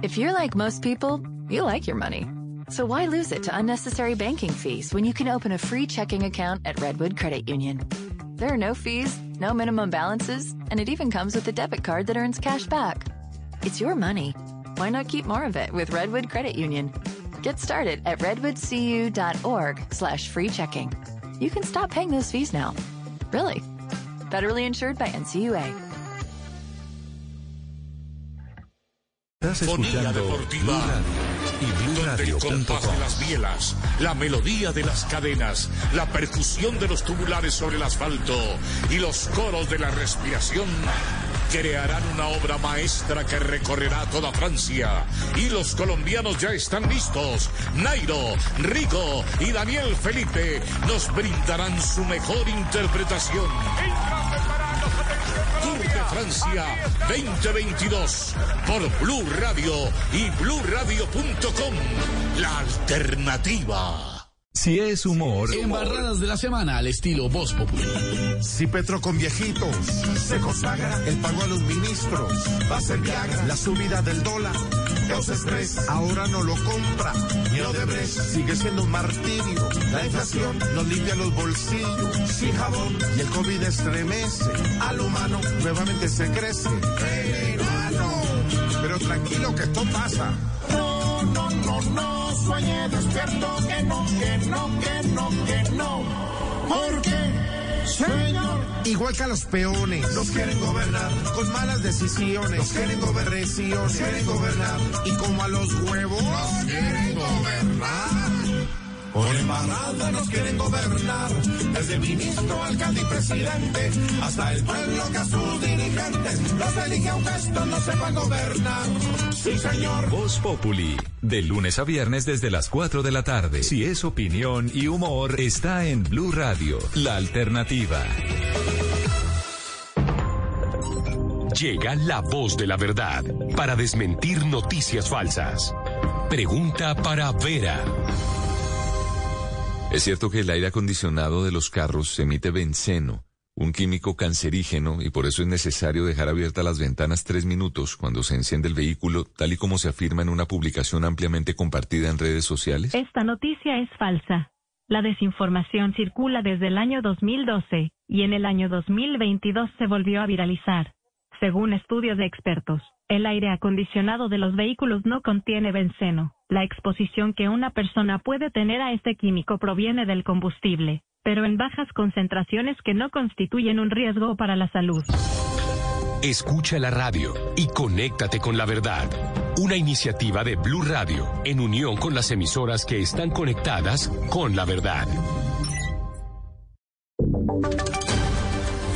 If you're like most people, you like your money. So why lose it to unnecessary banking fees when you can open a free checking account at Redwood Credit Union? There are no fees, no minimum balances, and it even comes with a debit card that earns cash back. It's your money. Why not keep more of it with Redwood Credit Union? Get started at redwoodcu.org slash free checking. You can stop paying those fees now. Really. Federally insured by NCUA. Estás escuchando Deportiva, Blue Radio y donde el compás de las bielas, la melodía de las cadenas, la percusión de los tubulares sobre el asfalto y los coros de la respiración crearán una obra maestra que recorrerá toda Francia. Y los colombianos ya están listos. Nairo, Rico y Daniel Felipe nos brindarán su mejor interpretación. Tour de Francia 2022 por Blue Radio y BlueRadio.com. La alternativa. Si es humor, Embarradas de la semana al estilo Voz Populi. Si Petro con viejitos se consagra, el pago a los ministros va a ser Viagra, la subida del dólar causa estrés, ahora no lo compra ni Odebrecht, sigue siendo un martirio, la inflación nos limpia los bolsillos sin jabón. Y el COVID estremece al humano, nuevamente se crece, verano, pero tranquilo que esto pasa. No, sueñe despierto que no, que no, que no, que no, porque Señor. Igual que a los peones. Nos quieren gobernar. Con malas decisiones. Nos quieren gobernar. Nos quieren gobernar. Y como a los huevos. Nos quieren gobernar. Por embarrada nos quieren gobernar. Desde ministro, alcalde y presidente. Hasta el pueblo que a sus dirigentes. Los elige aunque esto no sepa gobernar. Sí, señor. Voz Populi, de lunes a viernes desde las 4 de la tarde. Si es opinión y humor, está en Blue Radio, la alternativa. Llega la voz de la verdad para desmentir noticias falsas. Pregunta para Vera. Es cierto que el aire acondicionado de los carros emite benceno, un químico cancerígeno, y por eso es necesario dejar abiertas las ventanas tres minutos cuando se enciende el vehículo, tal y como se afirma en una publicación ampliamente compartida en redes sociales. Esta noticia es falsa. La desinformación circula desde el año 2012 y en el año 2022 se volvió a viralizar. Según estudios de expertos, el aire acondicionado de los vehículos no contiene benceno. La exposición que una persona puede tener a este químico proviene del combustible, pero en bajas concentraciones que no constituyen un riesgo para la salud. Escucha la radio y conéctate con la verdad. Una iniciativa de Blue Radio en unión con las emisoras que están conectadas con la verdad.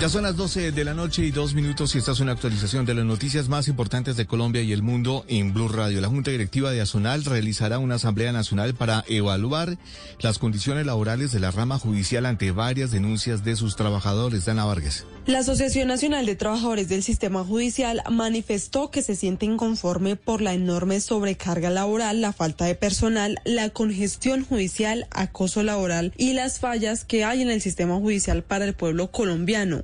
Ya son las 12 de la noche y dos minutos y esta es una actualización de las noticias más importantes de Colombia y el mundo en Blue Radio. La Junta Directiva de Azonal realizará una asamblea nacional para evaluar las condiciones laborales de la rama judicial ante varias denuncias de sus trabajadores. Dana Vargas. La Asociación Nacional de Trabajadores del Sistema Judicial manifestó que se siente inconforme por la enorme sobrecarga laboral, la falta de personal, la congestión judicial, acoso laboral y las fallas que hay en el sistema judicial para el pueblo colombiano.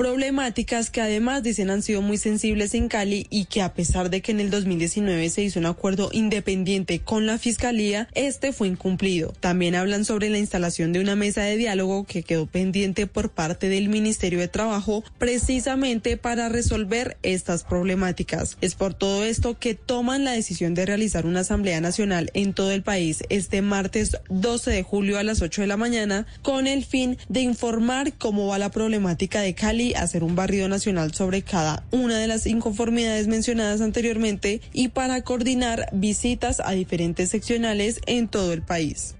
Problemáticas que además dicen han sido muy sensibles en Cali y que a pesar de que en el 2019 se hizo un acuerdo independiente con la Fiscalía, este fue incumplido. También hablan sobre la instalación de una mesa de diálogo que quedó pendiente por parte del Ministerio de Trabajo precisamente para resolver estas problemáticas. Es por todo esto que toman la decisión de realizar una Asamblea Nacional en todo el país este martes 12 de julio a las 8 de la mañana con el fin de informar cómo va la problemática de Cali, hacer un barrido nacional sobre cada una de las inconformidades mencionadas anteriormente y para coordinar visitas a diferentes seccionales en todo el país.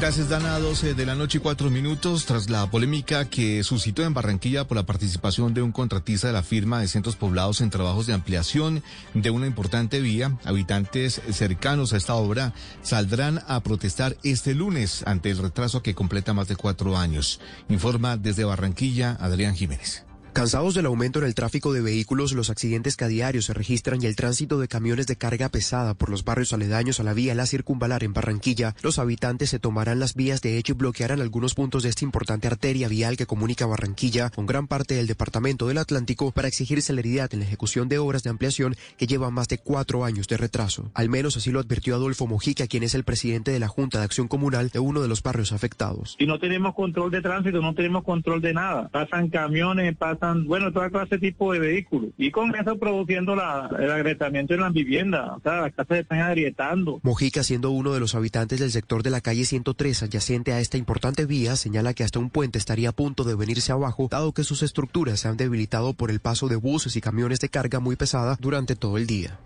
Gracias, Dana. 12 de la noche y cuatro minutos. Tras la polémica que suscitó en Barranquilla por la participación de un contratista de la firma de centros poblados en trabajos de ampliación de una importante vía, habitantes cercanos a esta obra saldrán a protestar este lunes ante el retraso que completa más de cuatro años. Informa desde Barranquilla Adrián Jiménez. Cansados del aumento en el tráfico de vehículos, los accidentes que a se registran y el tránsito de camiones de carga pesada por los barrios aledaños a la vía La Circunvalar en Barranquilla, los habitantes se tomarán las vías de hecho y bloquearán algunos puntos de esta importante arteria vial que comunica Barranquilla con gran parte del departamento del Atlántico para exigir celeridad en la ejecución de obras de ampliación que llevan más de cuatro años de retraso. Al menos así lo advirtió Adolfo Mojica, quien es el presidente de la Junta de Acción Comunal de uno de los barrios afectados. Si no tenemos control de tránsito, no tenemos control de nada. Pasan camiones, pasan, bueno, toda clase tipo de vehículos. Y con eso produciendo la, el agrietamiento en las viviendas. O sea, las casas están agrietando. Mojica, siendo uno de los habitantes del sector de la calle 103 adyacente a esta importante vía, señala que hasta un puente estaría a punto de venirse abajo, dado que sus estructuras se han debilitado por el paso de buses y camiones de carga muy pesada durante todo el día.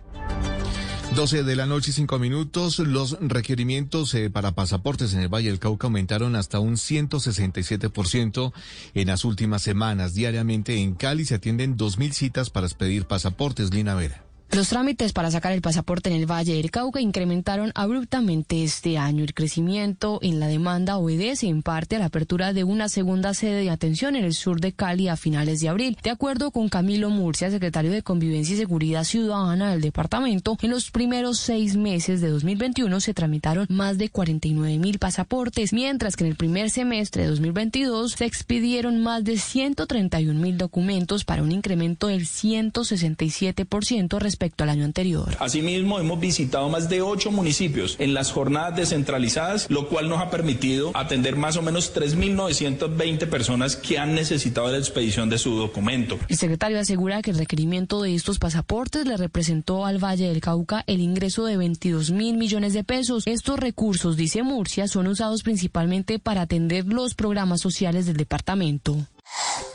12 de la noche y 5 minutos. Los requerimientos eh, para pasaportes en el Valle del Cauca aumentaron hasta un 167% en las últimas semanas. Diariamente en Cali se atienden 2.000 citas para expedir pasaportes. Lina Vera. Los trámites para sacar el pasaporte en el Valle del Cauca incrementaron abruptamente este año. El crecimiento en la demanda obedece en parte a la apertura de una segunda sede de atención en el sur de Cali a finales de abril. De acuerdo con Camilo Murcia, secretario de Convivencia y Seguridad Ciudadana del departamento, en los primeros seis meses de 2021 se tramitaron más de 49 mil pasaportes, mientras que en el primer semestre de 2022 se expidieron más de 131 mil documentos para un incremento del 167% respecto respecto al año anterior. Asimismo, hemos visitado más de ocho municipios en las jornadas descentralizadas, lo cual nos ha permitido atender más o menos 3.920 personas que han necesitado la expedición de su documento. El secretario asegura que el requerimiento de estos pasaportes le representó al Valle del Cauca el ingreso de 22 mil millones de pesos. Estos recursos, dice Murcia, son usados principalmente para atender los programas sociales del departamento.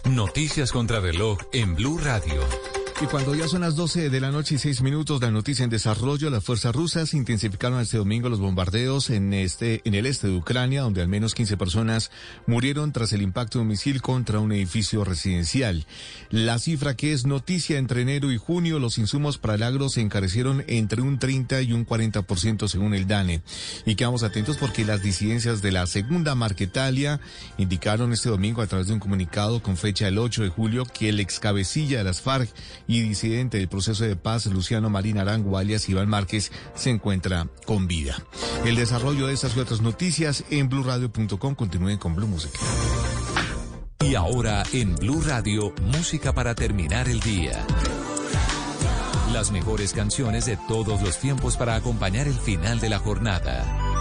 Noticias contra reloj en Blue Radio. Y cuando ya son las 12 de la noche y 6 minutos, la noticia en desarrollo, las fuerzas rusas intensificaron este domingo los bombardeos en este, en el este de Ucrania, donde al menos 15 personas murieron tras el impacto de un misil contra un edificio residencial. La cifra que es noticia entre enero y junio, los insumos para el agro se encarecieron entre un 30 y un 40% según el DANE. Y quedamos atentos porque las disidencias de la segunda Marquetalia indicaron este domingo a través de un comunicado con fecha del 8 de julio que el excabecilla de las FARC y disidente del proceso de paz, Luciano Marín Arango, alias Iván Márquez, se encuentra con vida. El desarrollo de estas y otras noticias en blurradio.com. Continúen con Blue Music. Y ahora en Blue Radio, música para terminar el día. Las mejores canciones de todos los tiempos para acompañar el final de la jornada.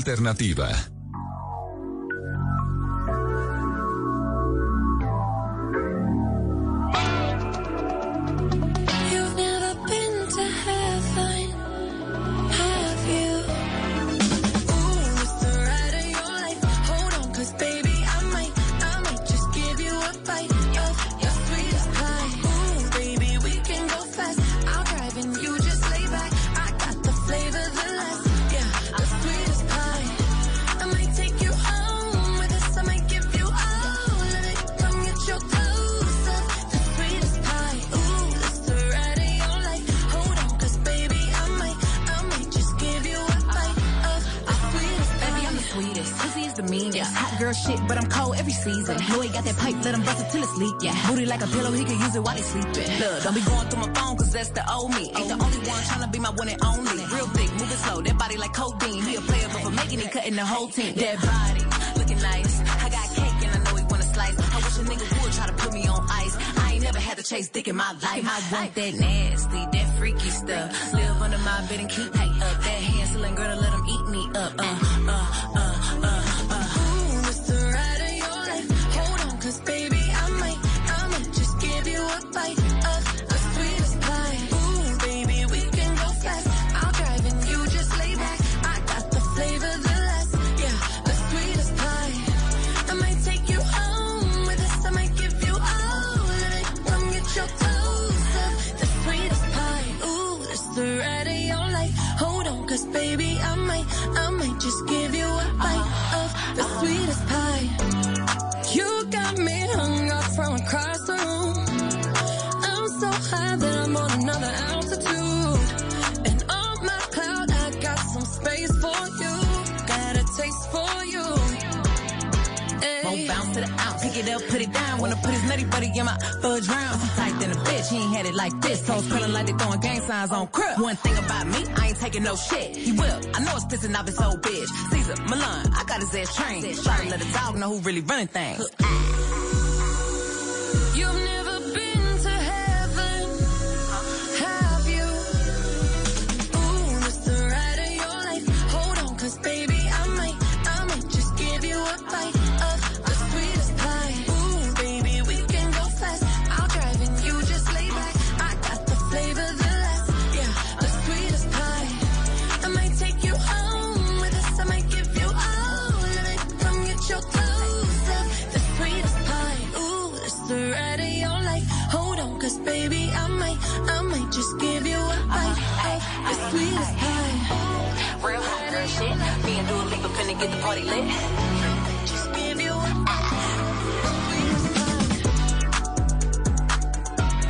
alternativa. that's the old me. Ain't the only one trying to be my one and only. Real thick, moving slow, that body like codeine. He a player, but for making it, cutting the whole team. That body, looking nice. I got cake and I know he wanna slice. I wish a nigga would try to put me on ice. I ain't never had to chase dick in my life. I want that nasty, that freaky stuff. Live under my bed and keep tight up. That hand girl to let him eat me up. The your life. Hold on, cause baby, I might, I might just give you a bite of the sweetest it down. Wanna put his nutty buddy in my fudge round. Tight than a bitch, he ain't had it like this. Toes curling like they throwing gang signs on crib. One thing about me, I ain't taking no shit. He will. I know it's pissing off his old bitch. Caesar, Milan, I got his ass trained. Try to let a dog know who really running things. Get the party lit. Just give you a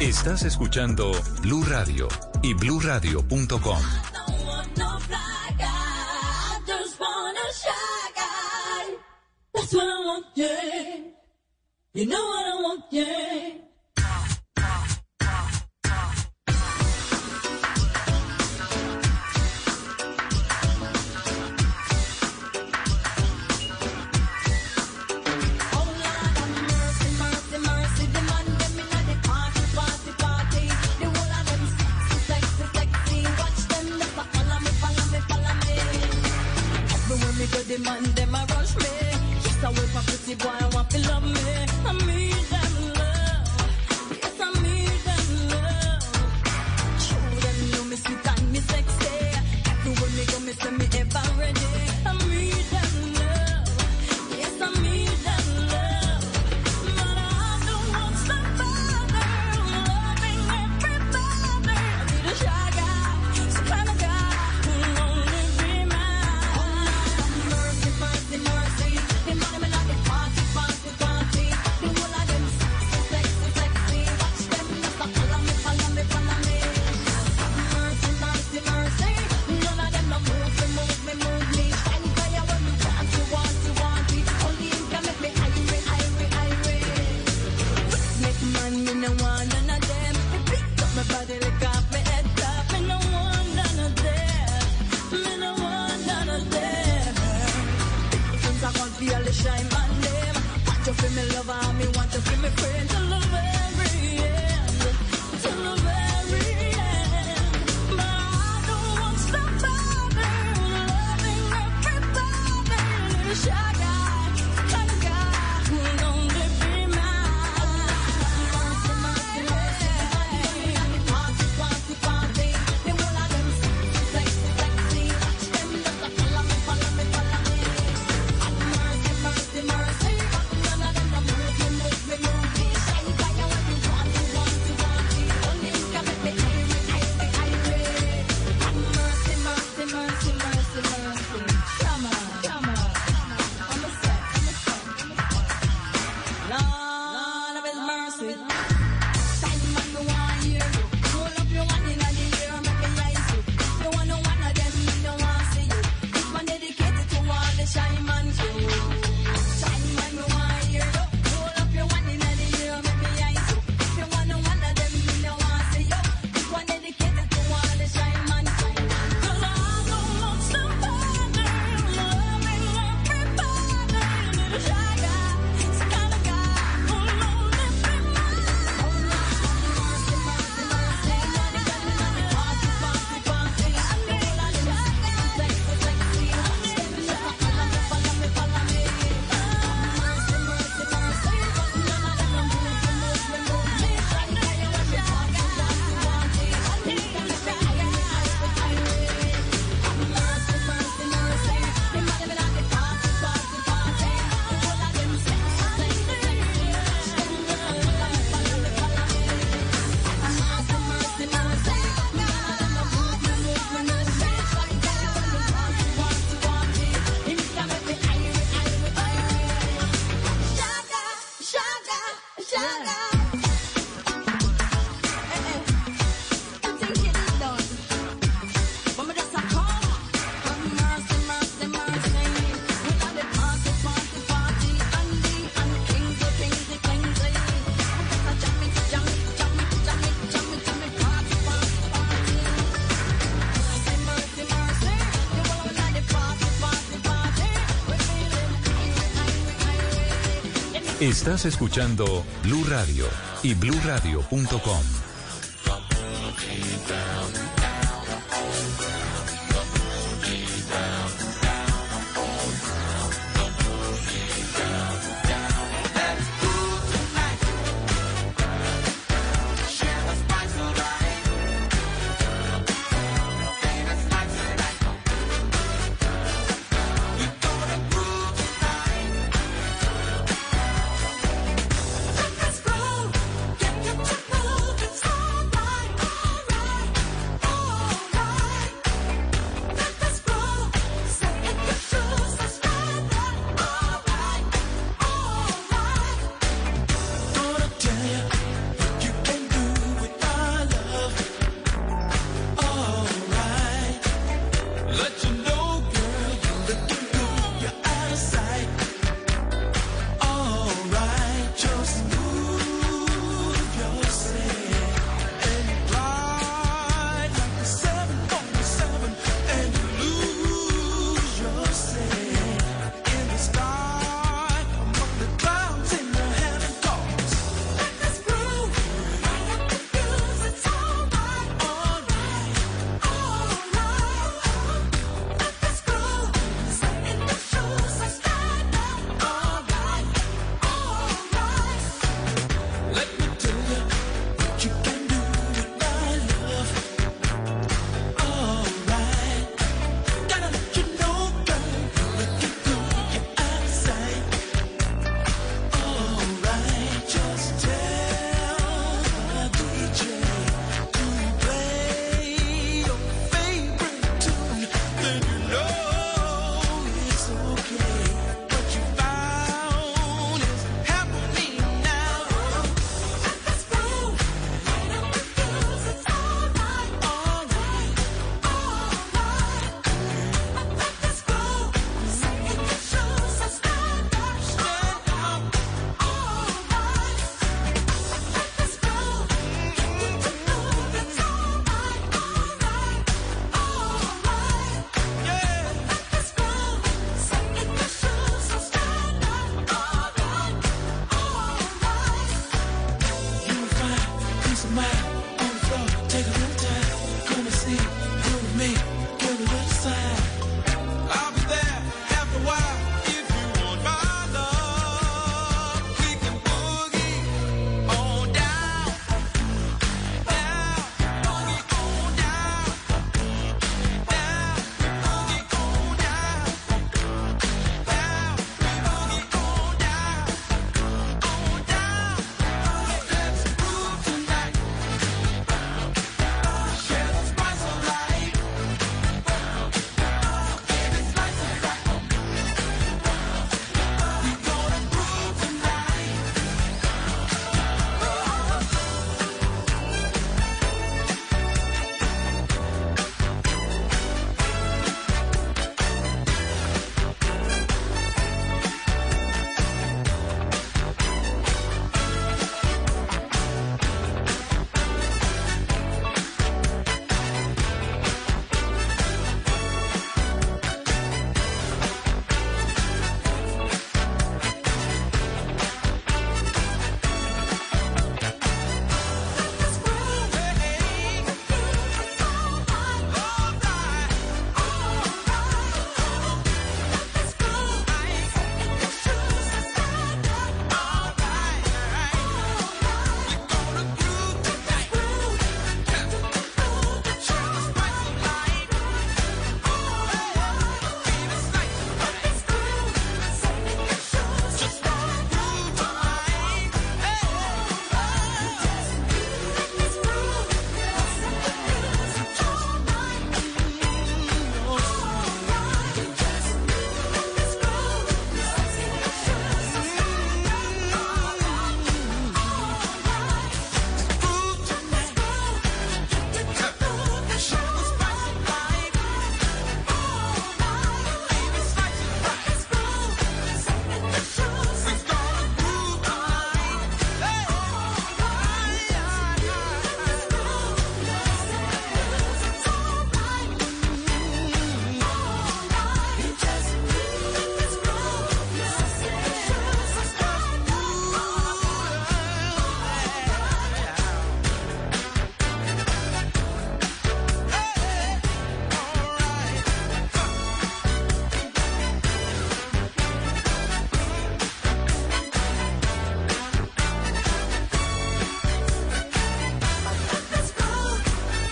Estás escuchando Blue Radio y bluradio.com. That's what I want, yeah. You know what I want, yeah. Man them a rush me. Yes, I wait for pretty boy, I want to love me. I need Estás escuchando Blue Radio y bluradio.com.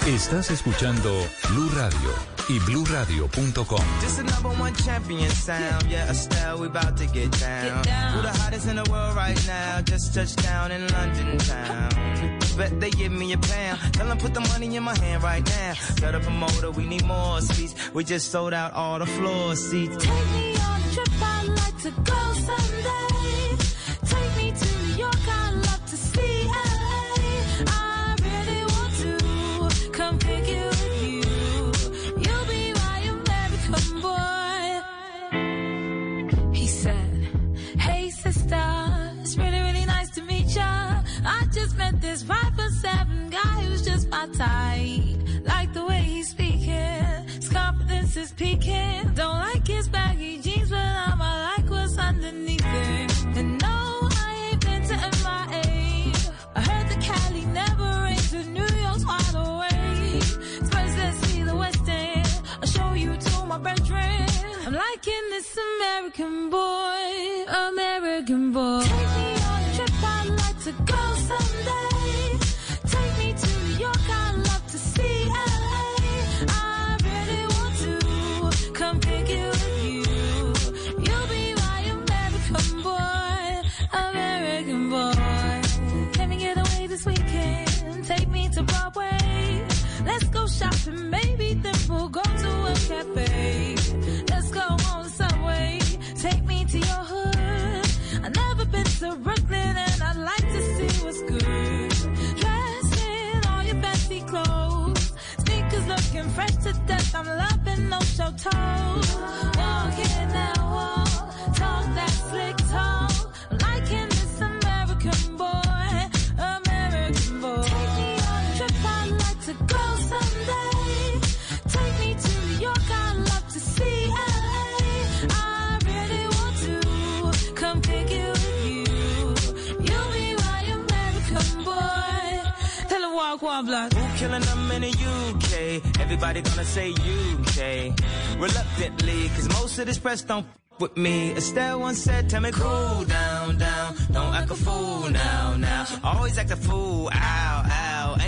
Estás escuchando Blue Radio y bluradio.com. Just another one champion sound. Yeah, Estelle, we about to get down. Who the hottest in the world right now? Just touched down in London town. Bet they give me a pound. Tell them put the money in my hand right now. Got a promoter, we need more seats. We just sold out all the floor seats. Take me on a trip, I'd like to go someday. Just cafe. Let's go on the subway. Take me to your hood. I've never been to Brooklyn and I'd like to see what's good. Dress in all your fancy clothes. Sneakers looking fresh to death. I'm loving no show toes. Him walk. Who killing them in the UK? Everybody gonna say UK. Reluctantly, cause most of this press don't f- with me. Estelle once said, tell me cool down, down. Don't act a fool now, now. Always act a fool, ow, ow.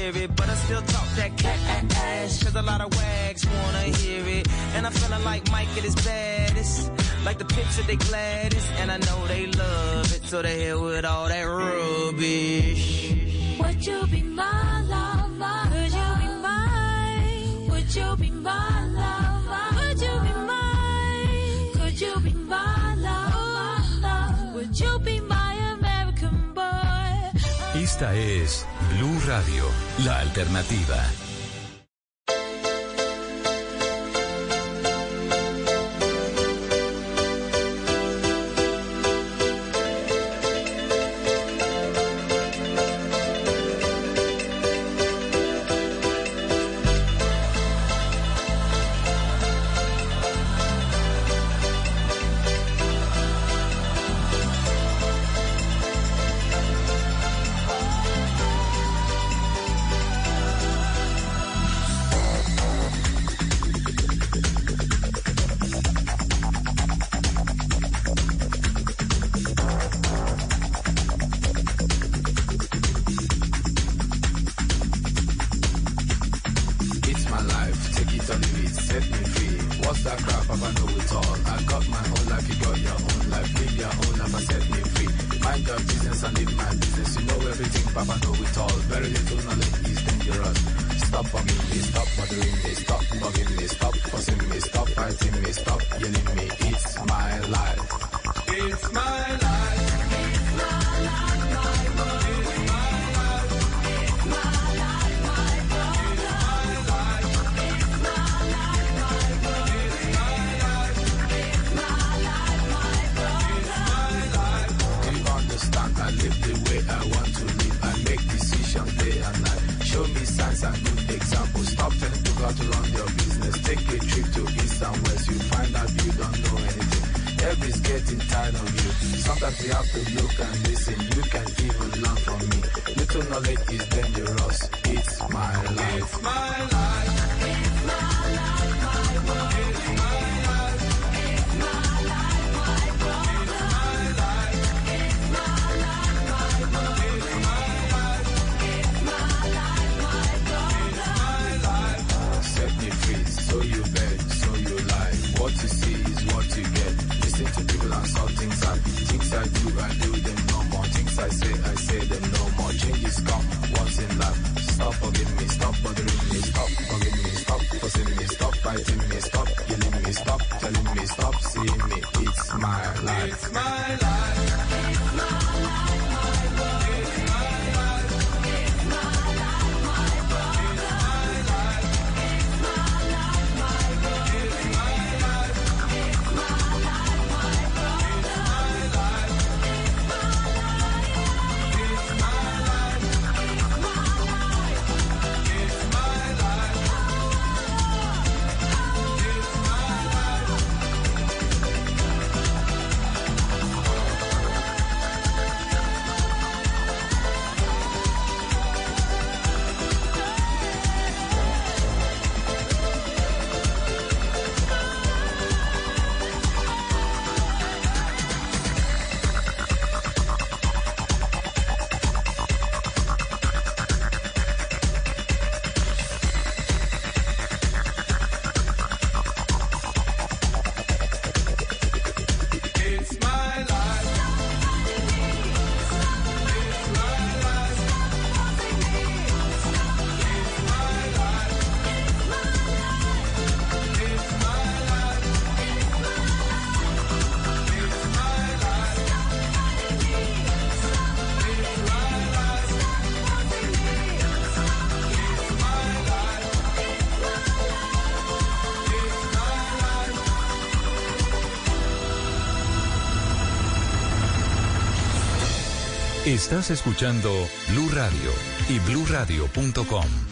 But I still talk that cat ass. Cause a lot of wags wanna hear it. And I'm feeling like Mike at his baddest. Like the picture they gladdest. And I know they love it. So they hell with all that rubbish. Would you be my lover? Would you be mine? Would you be my lover? Would you be mine? Could you be my lover? Would you be my American boy? Esta es Blue Radio, la alternativa. Business and live my business. You know everything, Papa know it all. Very little knowledge is dangerous. Stop bugging me, stop bothering me, stop bugging me, stop fussing me, stop fighting me, stop yelling me. Take a trip to east and west, you find out you don't know anything. Every's getting tired of you. Sometimes you have to look and listen. You can even learn from me. Little knowledge is dangerous. It's my life. It's my life. Estás escuchando Blue Radio y BlueRadio.com.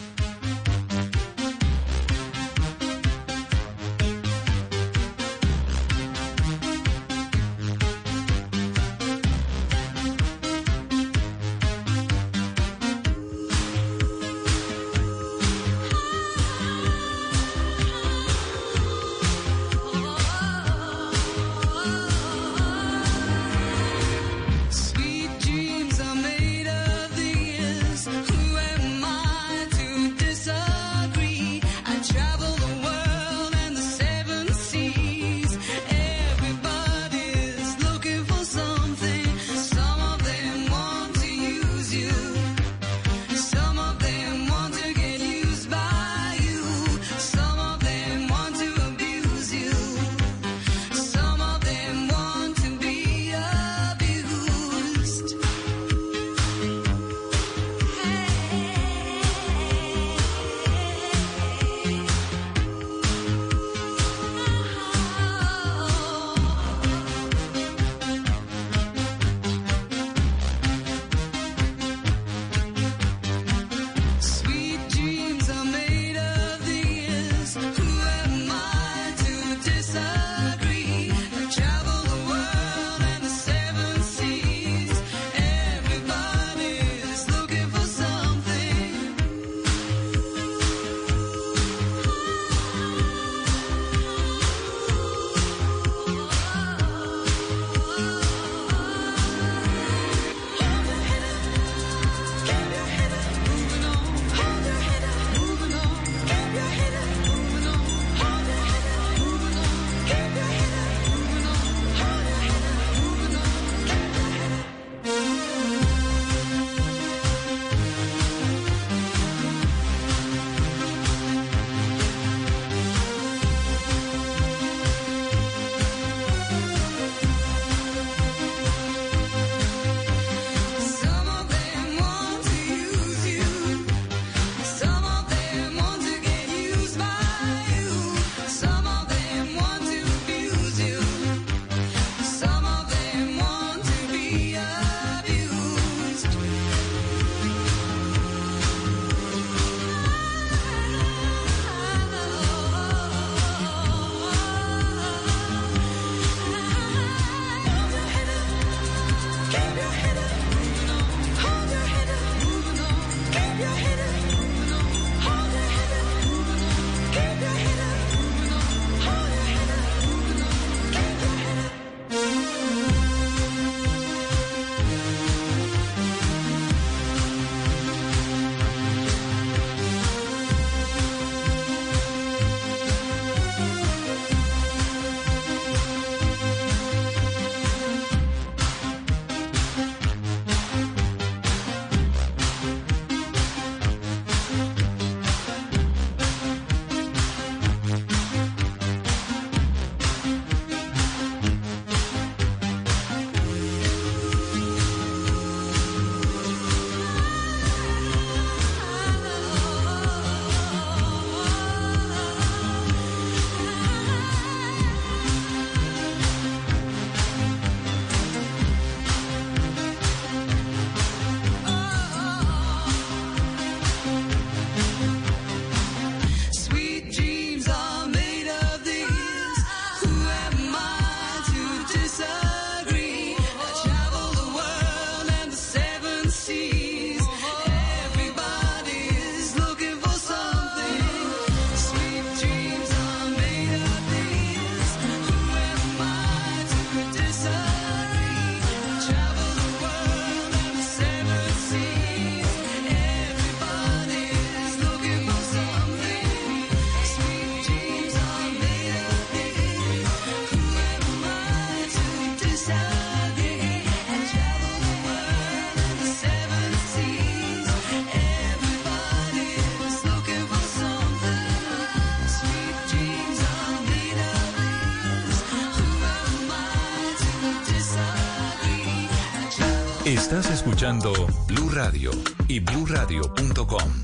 escuchando Blue Radio y bluradio.com.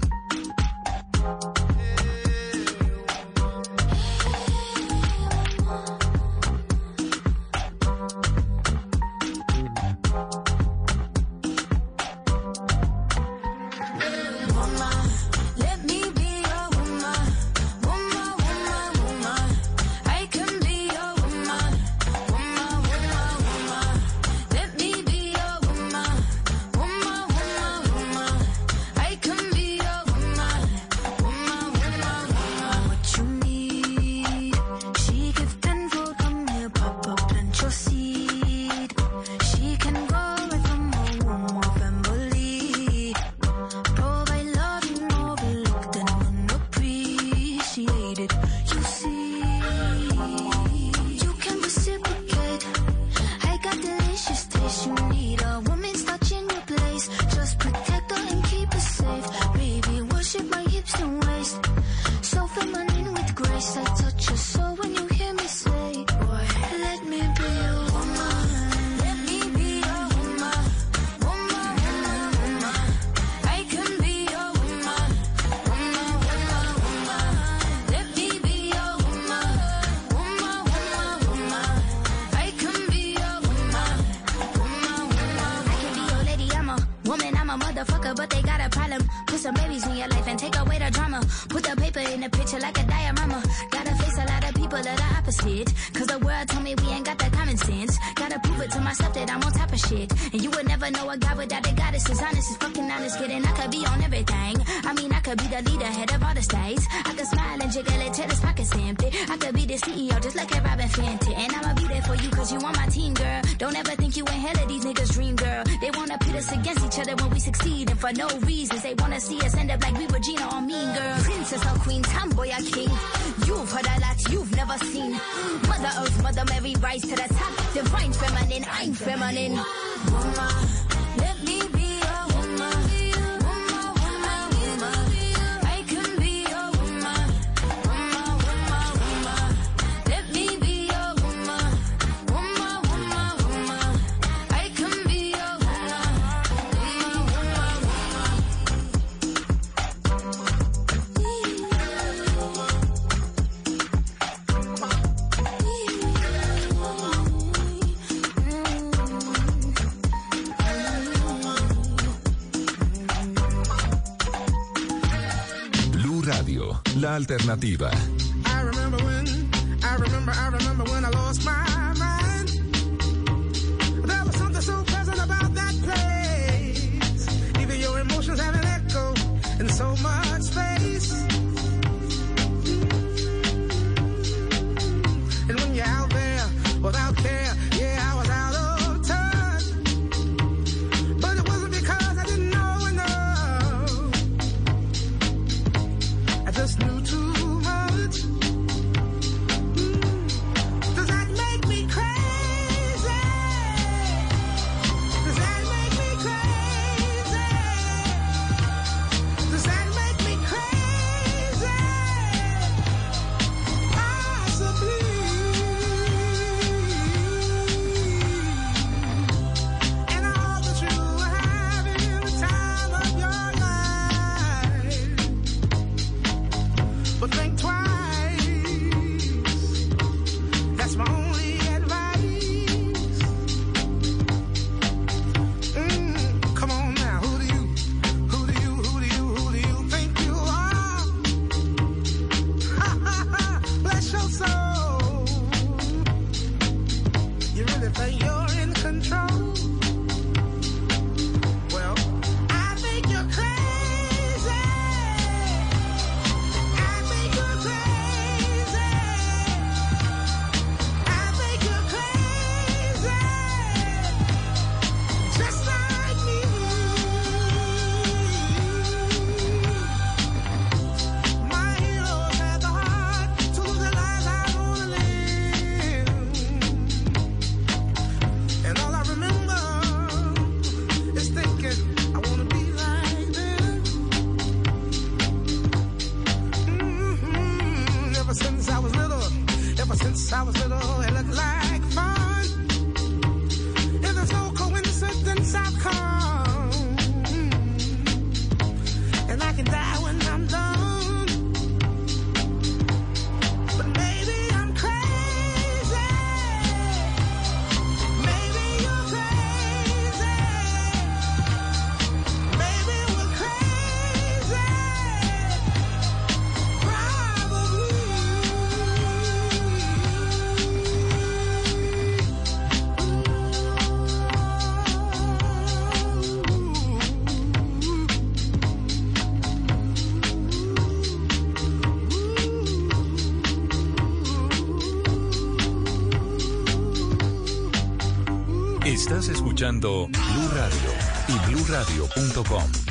alternativa. Escuchando Blue Radio y bluradio.com.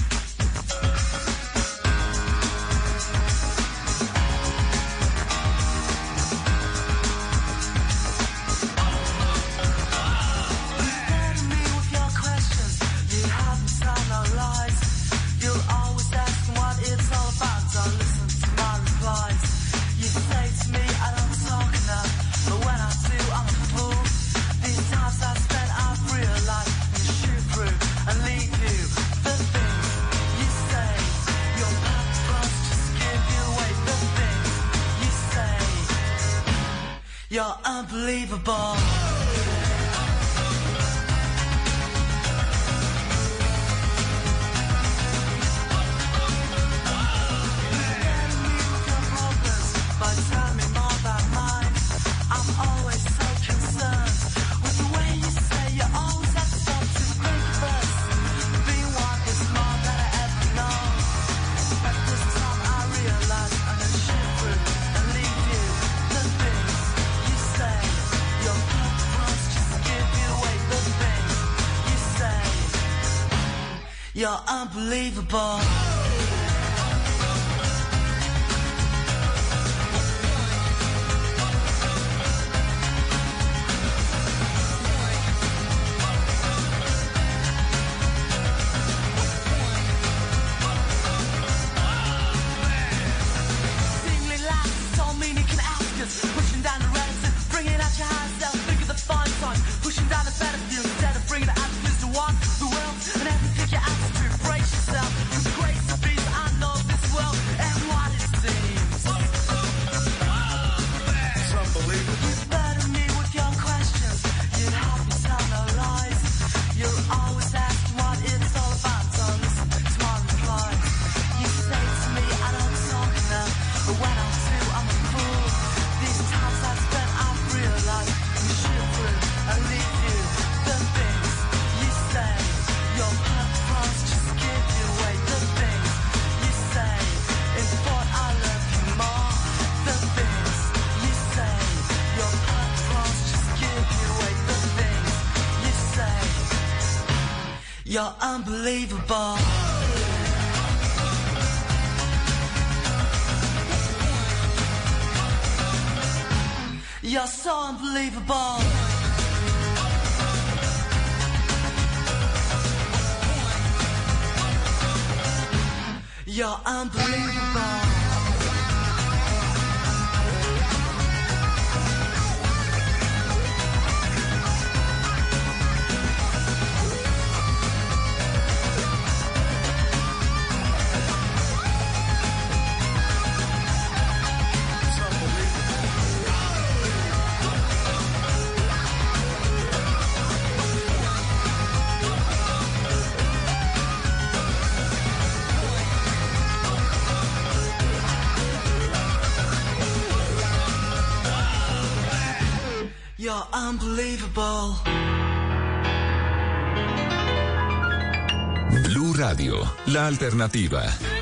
la alternativa.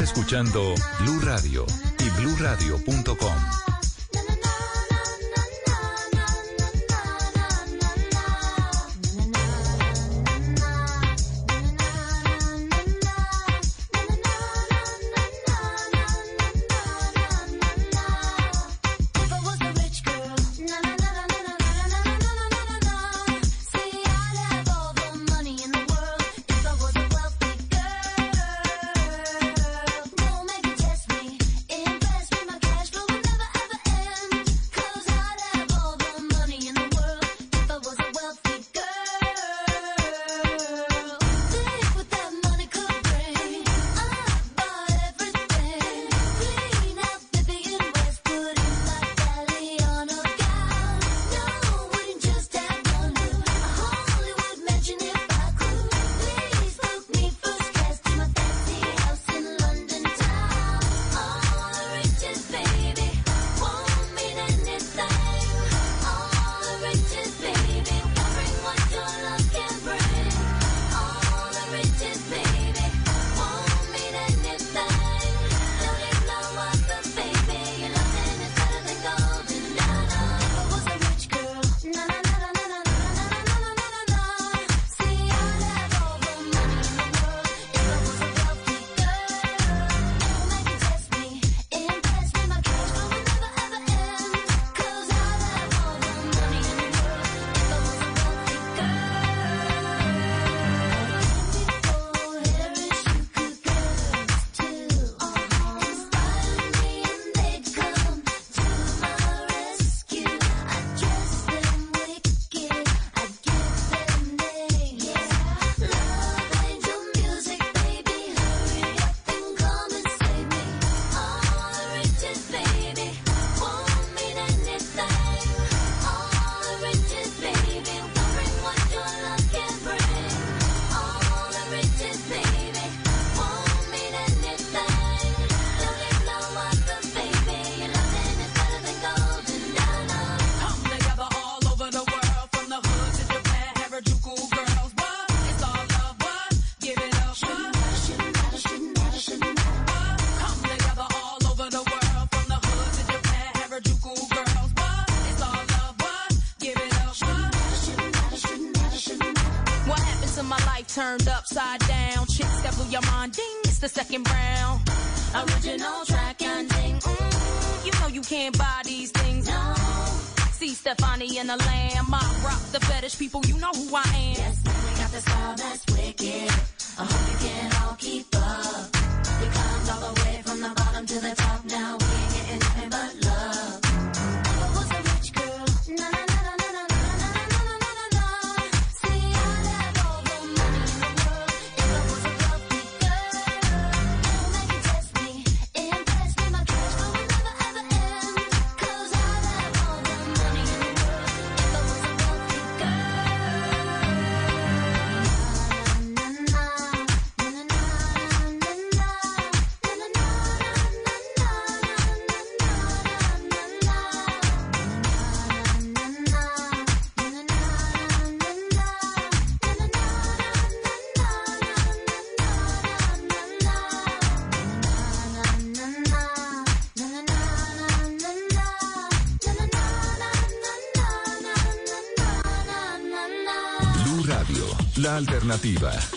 Escuchando Blue Radio y bluradio.com. alternativa.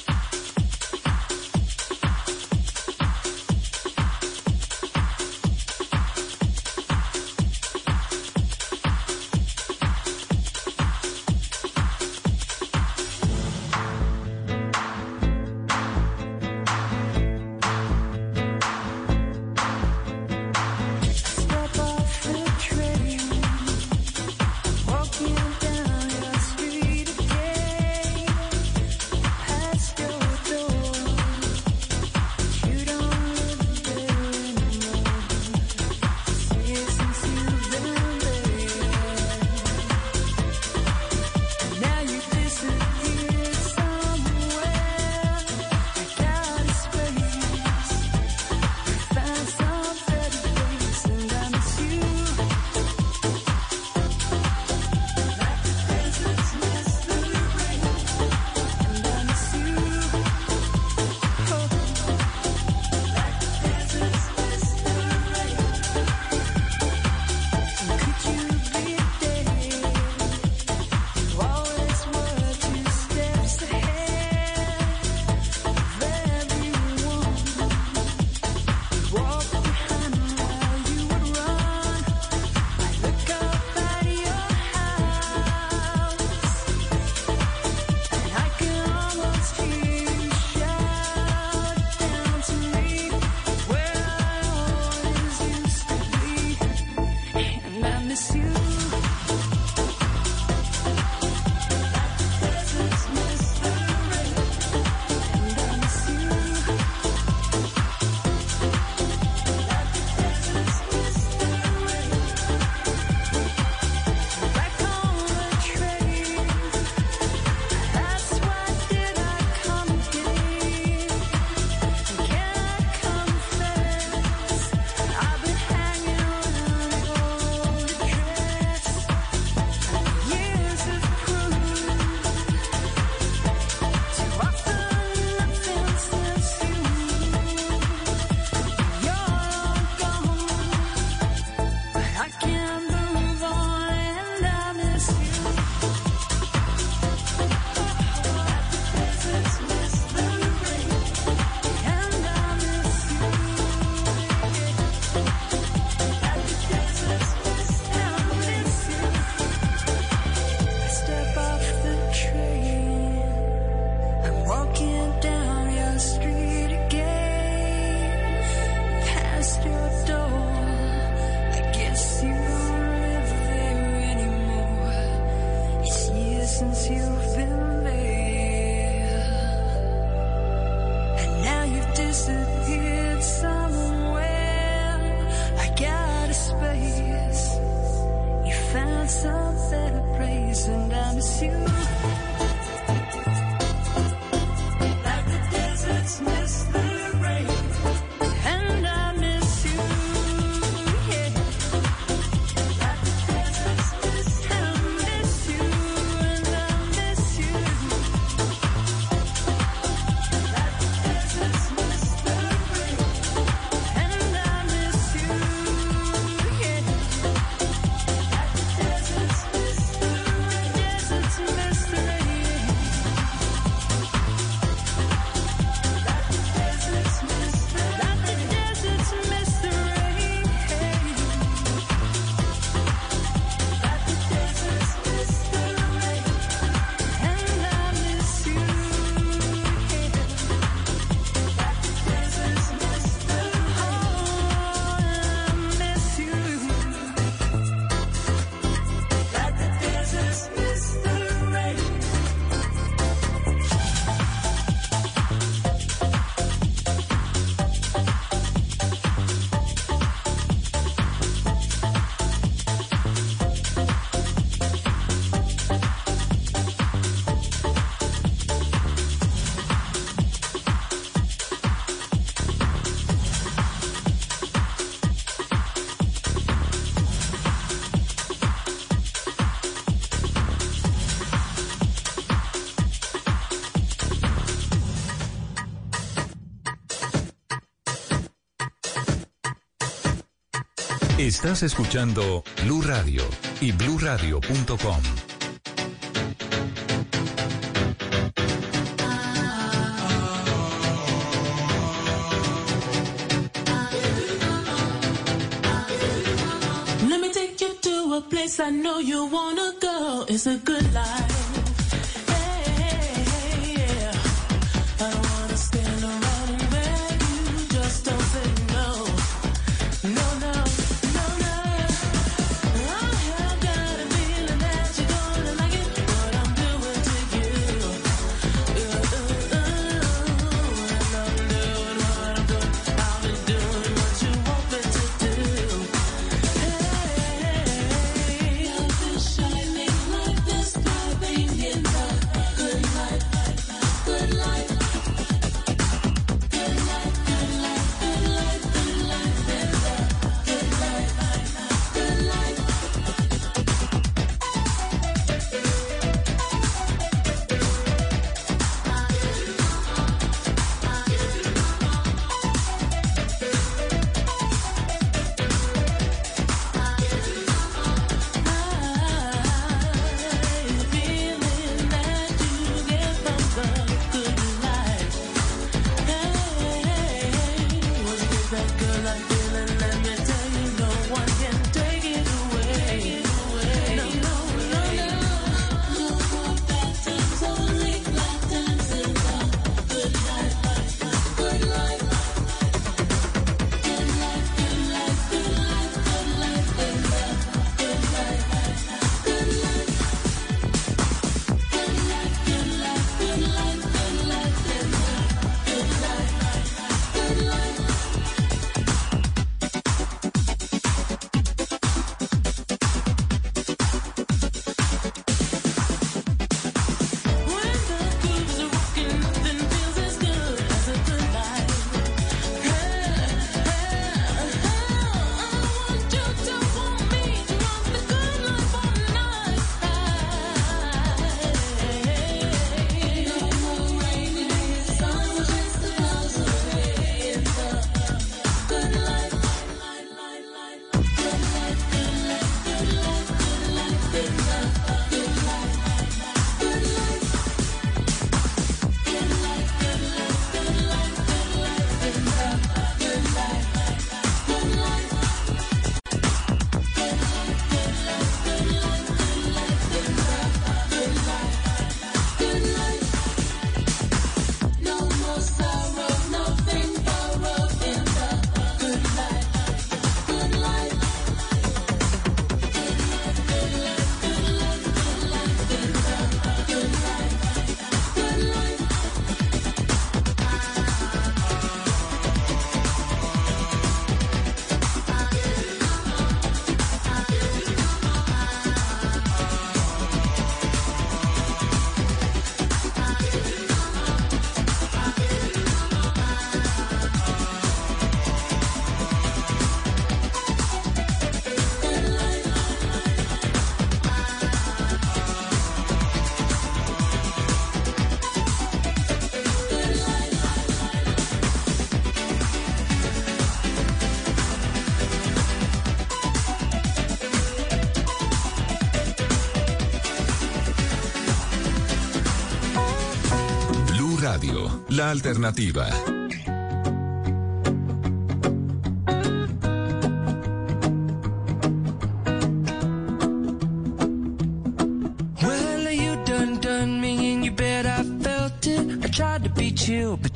Estás escuchando Blue Radio y BlueRadio.com. Let me take you to a place I know you wanna go. It's a good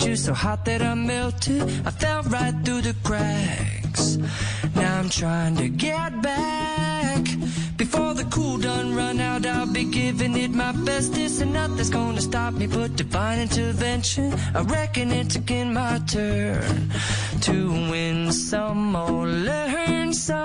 you're so hot that I melted. I fell right through the cracks. Now I'm trying to get back. Before the cool done run out, I'll be giving it my best. This and nothing's gonna stop me but divine intervention. I reckon it's again my turn to win some or learn some,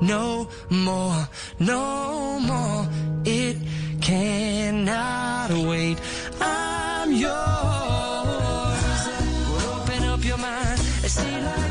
no more, no more. It cannot wait. I'm yours. Open up your mind and see like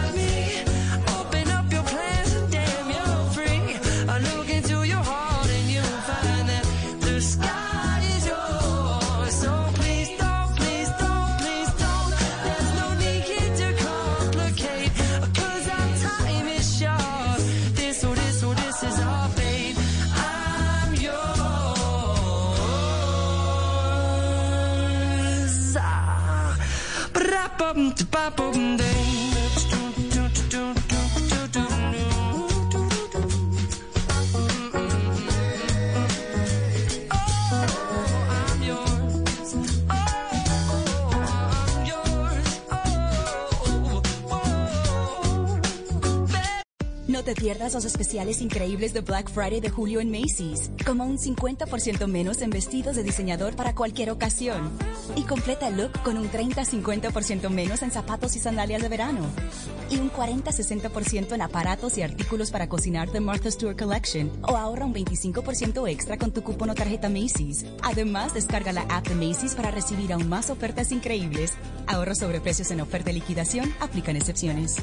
Ba-da-bum-da-ba-bum-ding. No te pierdas los especiales increíbles de Black Friday de julio en Macy's, como un 50% menos en vestidos de diseñador para cualquier ocasión. Y completa el look con un 30-50% menos en zapatos y sandalias de verano. Y un 40-60% en aparatos y artículos para cocinar de Martha Stewart Collection. O ahorra un 25% extra con tu cupón o tarjeta Macy's. Además, descarga la app de Macy's para recibir aún más ofertas increíbles. Ahorros sobre precios en oferta y liquidación. Aplican excepciones.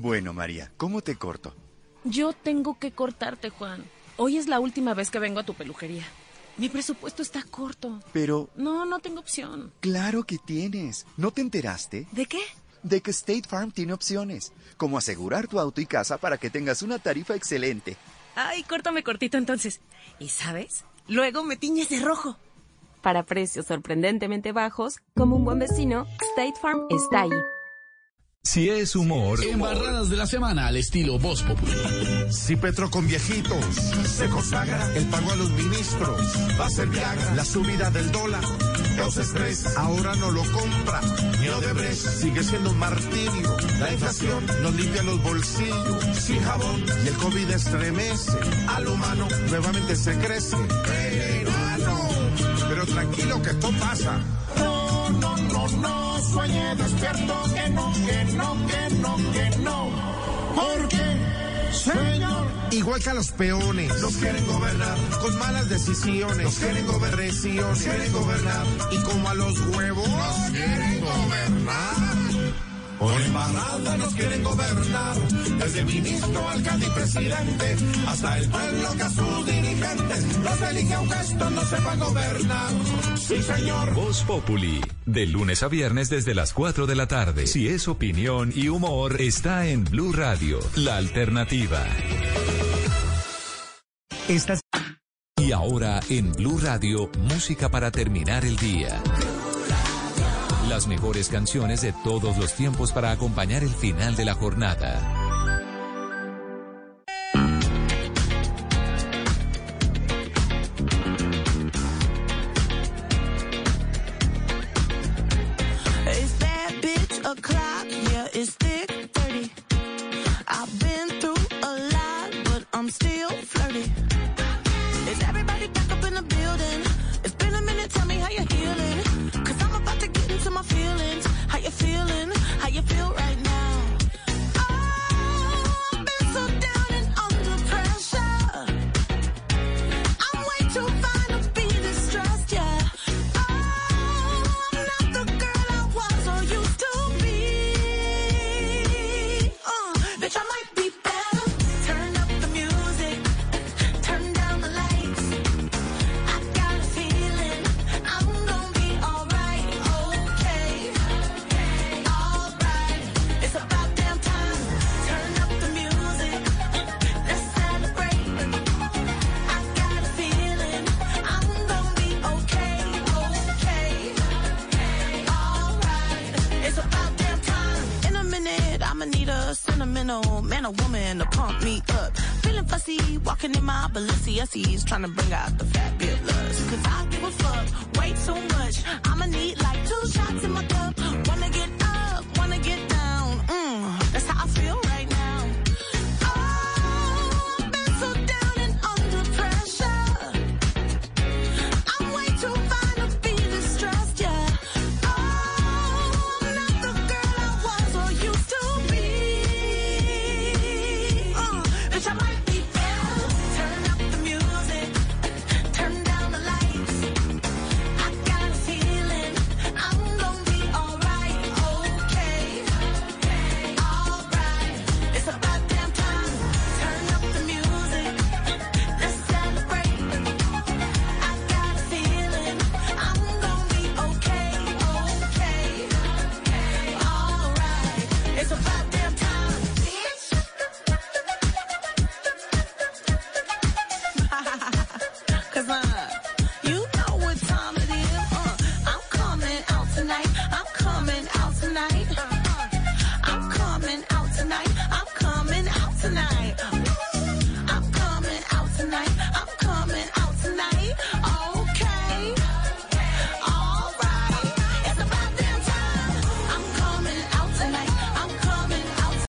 Bueno, María, ¿cómo te corto? Yo tengo que cortarte, Juan. Hoy es la última vez que vengo a tu peluquería. Mi presupuesto está corto. Pero, No, no tengo opción. claro que tienes. ¿No te enteraste? ¿De qué? De que State Farm tiene opciones, como asegurar tu auto y casa para que tengas una tarifa excelente. Ay, córtame cortito entonces. ¿Y sabes? Luego me tiñes de rojo. Para precios sorprendentemente bajos, como un buen vecino, State Farm está ahí. Si es humor, Embarradas de la semana al estilo Voz Populi. Si Petro con viejitos se consagra, el pago a los ministros va a ser Viagra. La subida del dólar causa estrés, ahora no lo compra ni Odebrecht. Sigue siendo un martirio. La inflación nos limpia los bolsillos sin jabón y el COVID estremece al humano. Nuevamente se crece. Peruano. Pero tranquilo que esto pasa. No, no, no, sueñe despierto que no, que no, que no, que no. Porque, señor, igual que a los peones, nos quieren gobernar con malas decisiones, nos quieren gobernar, nos quieren gobernar, y como a los huevos, nos quieren gobernar. Por embarrada nos quieren gobernar, desde ministro, alcalde y presidente, hasta el pueblo que a sus dirigentes los elige aunque estos no sepan gobernar. Sí, señor. Voz Populi, de lunes a viernes desde las 4 de la tarde. Si es opinión y humor, está en Blue Radio, la alternativa. Estas... Y ahora en Blue Radio, música para terminar el día. Las mejores canciones de todos los tiempos para acompañar el final de la jornada. My Balenciennes, trying to bring out the